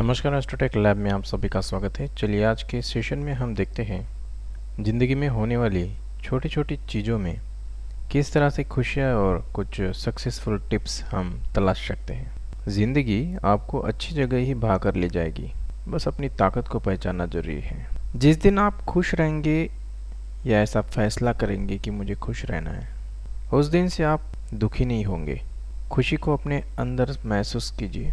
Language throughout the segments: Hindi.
नमस्कार एस्ट्रोटेक लैब में आप सभी का स्वागत है। चलिए आज के सेशन में हम देखते हैं, ज़िंदगी में होने वाली छोटी छोटी चीज़ों में किस तरह से खुशियाँ और कुछ सक्सेसफुल टिप्स हम तलाश सकते हैं। ज़िंदगी आपको अच्छी जगह ही भा कर ले जाएगी। बस अपनी ताकत को पहचानना ज़रूरी है। जिस दिन आप खुश रहेंगे या ऐसा फैसला करेंगे कि मुझे खुश रहना है, उस दिन से आप दुखी नहीं होंगे। खुशी को अपने अंदर महसूस कीजिए।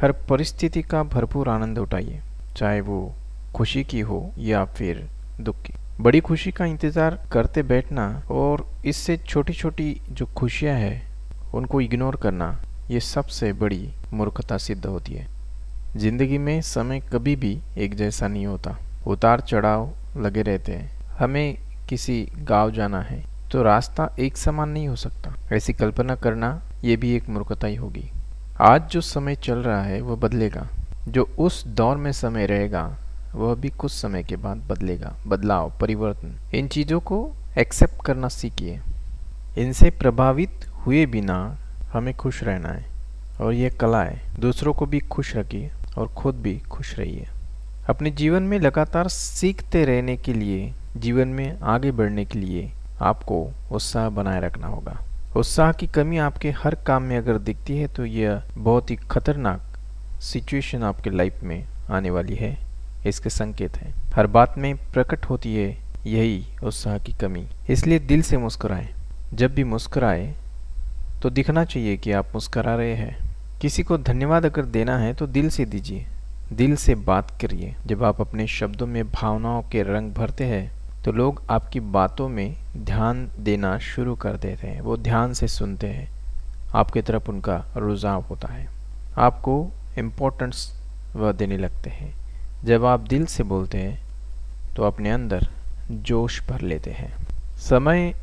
हर परिस्थिति का भरपूर आनंद उठाइए, चाहे वो खुशी की हो या फिर दुख की। बड़ी खुशी का इंतज़ार करते बैठना और इससे छोटी छोटी जो खुशियाँ हैं, उनको इग्नोर करना, ये सबसे बड़ी मूर्खता सिद्ध होती है। ज़िंदगी में समय कभी भी एक जैसा नहीं होता। उतार चढ़ाव लगे रहते हैं। हमें किसी गाँव जाना है तो रास्ता एक समान नहीं हो सकता। ऐसी कल्पना करना, ये भी एक मूर्खता ही होगी। आज जो समय चल रहा है, वह बदलेगा। जो उस दौर में समय रहेगा, वह भी कुछ समय के बाद बदलेगा। बदलाव, परिवर्तन, इन चीज़ों को एक्सेप्ट करना सीखिए। इनसे प्रभावित हुए बिना हमें खुश रहना है, और यह कला है। दूसरों को भी खुश रखिए, और खुद भी खुश रहिए। अपने जीवन में लगातार सीखते रहने के लिए, जीवन में आगे बढ़ने के लिए आपको उत्साह बनाए रखना होगा। उत्साह की कमी आपके हर काम में अगर दिखती है तो यह बहुत ही खतरनाक सिचुएशन आपके लाइफ में आने वाली है। इसके संकेत हैं। हर बात में प्रकट होती है यही उत्साह की कमी। इसलिए दिल से मुस्कुराएँ। जब भी मुस्कुराए तो दिखना चाहिए कि आप मुस्करा रहे हैं। किसी को धन्यवाद अगर देना है तो दिल से दीजिए। दिल से बात करिए। जब आप अपने शब्दों में भावनाओं के रंग भरते हैं तो लोग आपकी बातों में ध्यान देना शुरू कर देते हैं। वो ध्यान से सुनते हैं। आपकी तरफ़ उनका रुझाव होता है। आपको इम्पोर्टेंस वह देने लगते हैं। जब आप दिल से बोलते हैं तो अपने अंदर जोश भर लेते हैं। समय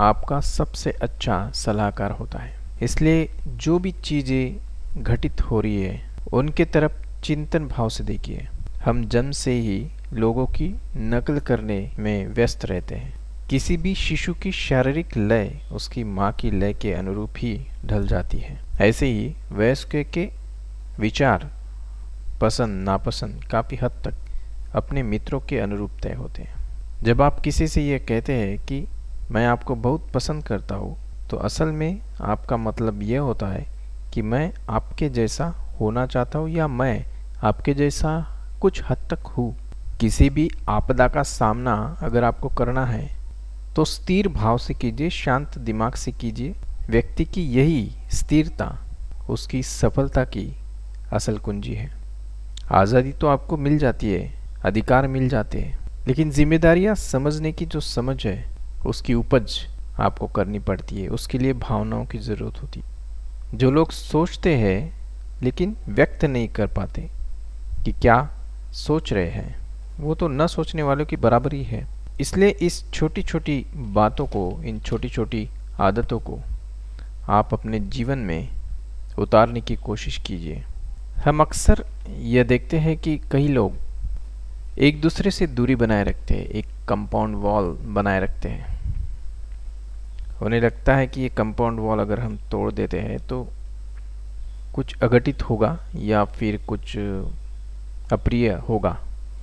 आपका सबसे अच्छा सलाहकार होता है। इसलिए जो भी चीज़ें घटित हो रही है, उनके तरफ़ चिंतन भाव से देखिए। हम जन्म से ही लोगों की नकल करने में व्यस्त रहते हैं। किसी भी शिशु की शारीरिक लय उसकी माँ की लय के अनुरूप ही ढल जाती है। ऐसे ही वयस्क के विचार पसंद नापसंद काफ़ी हद तक अपने मित्रों के अनुरूप तय होते हैं। जब आप किसी से ये कहते हैं कि मैं आपको बहुत पसंद करता हूँ तो असल में आपका मतलब यह होता है कि मैं आपके जैसा होना चाहता हूँ या मैं आपके जैसा कुछ हद तक हूँ। किसी भी आपदा का सामना अगर आपको करना है तो स्थिर भाव से कीजिए, शांत दिमाग से कीजिए। व्यक्ति की यही स्थिरता, उसकी सफलता की असल कुंजी है। आज़ादी तो आपको मिल जाती है, अधिकार मिल जाते हैं, लेकिन जिम्मेदारियाँ समझने की जो समझ है, उसकी उपज आपको करनी पड़ती है, उसके लिए भावनाओं की ज़रूरत होती जो लोग सोचते हैं, लेकिन व्यक्त नहीं कर पाते कि क्या सोच रहे हैं वो तो न सोचने वालों की बराबरी है। इसलिए इस छोटी छोटी बातों को, इन छोटी छोटी आदतों को आप अपने जीवन में उतारने की कोशिश कीजिए। हम अक्सर यह देखते हैं कि कई लोग एक दूसरे से दूरी बनाए रखते हैं, एक कंपाउंड वॉल बनाए रखते हैं। उन्हें लगता है कि ये कंपाउंड वॉल अगर हम तोड़ देते हैं तो कुछ अघटित होगा या फिर कुछ अप्रिय होगा।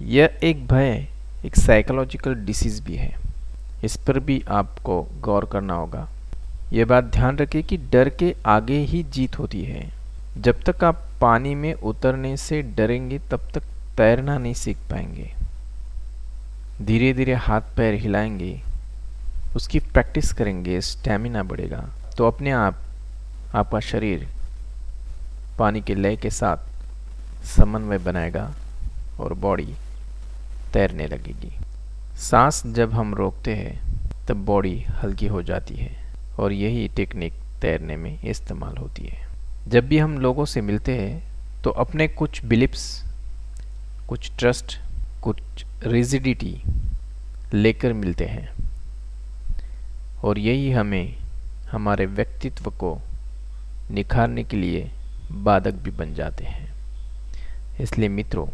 यह एक भय, एक साइकोलॉजिकल डिसीज़ भी है। इस पर भी आपको गौर करना होगा। यह बात ध्यान रखें कि डर के आगे ही जीत होती है। जब तक आप पानी में उतरने से डरेंगे, तब तक तैरना नहीं सीख पाएँगे। धीरे धीरे हाथ पैर हिलाएँगे, उसकी प्रैक्टिस करेंगे स्टेमिना बढ़ेगा तो अपने आप, आपका शरीर पानी के लय के साथ समन्वय बनाएगा और बॉडी तैरने लगेगी। सांस जब हम रोकते हैं, तब बॉडी हल्की हो जाती है और यही टेक्निक तैरने में इस्तेमाल होती है। जब भी हम लोगों से मिलते हैं तो अपने कुछ बिलिप्स कुछ ट्रस्ट कुछ रिजिडिटी लेकर मिलते हैं और यही हमें हमारे व्यक्तित्व को निखारने के लिए बाधक भी बन जाते हैं। इसलिए मित्रों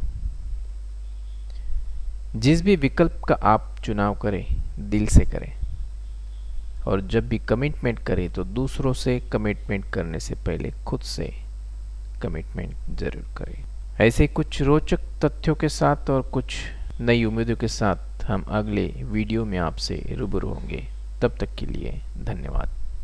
जिस भी विकल्प का आप चुनाव करें, दिल से करें। और जब भी कमिटमेंट करें तो दूसरों से कमिटमेंट करने से पहले खुद से कमिटमेंट ज़रूर करें। ऐसे कुछ रोचक तथ्यों के साथ और कुछ नई उम्मीदों के साथ हम अगले वीडियो में आपसे रूबरू होंगे। तब तक के लिए धन्यवाद।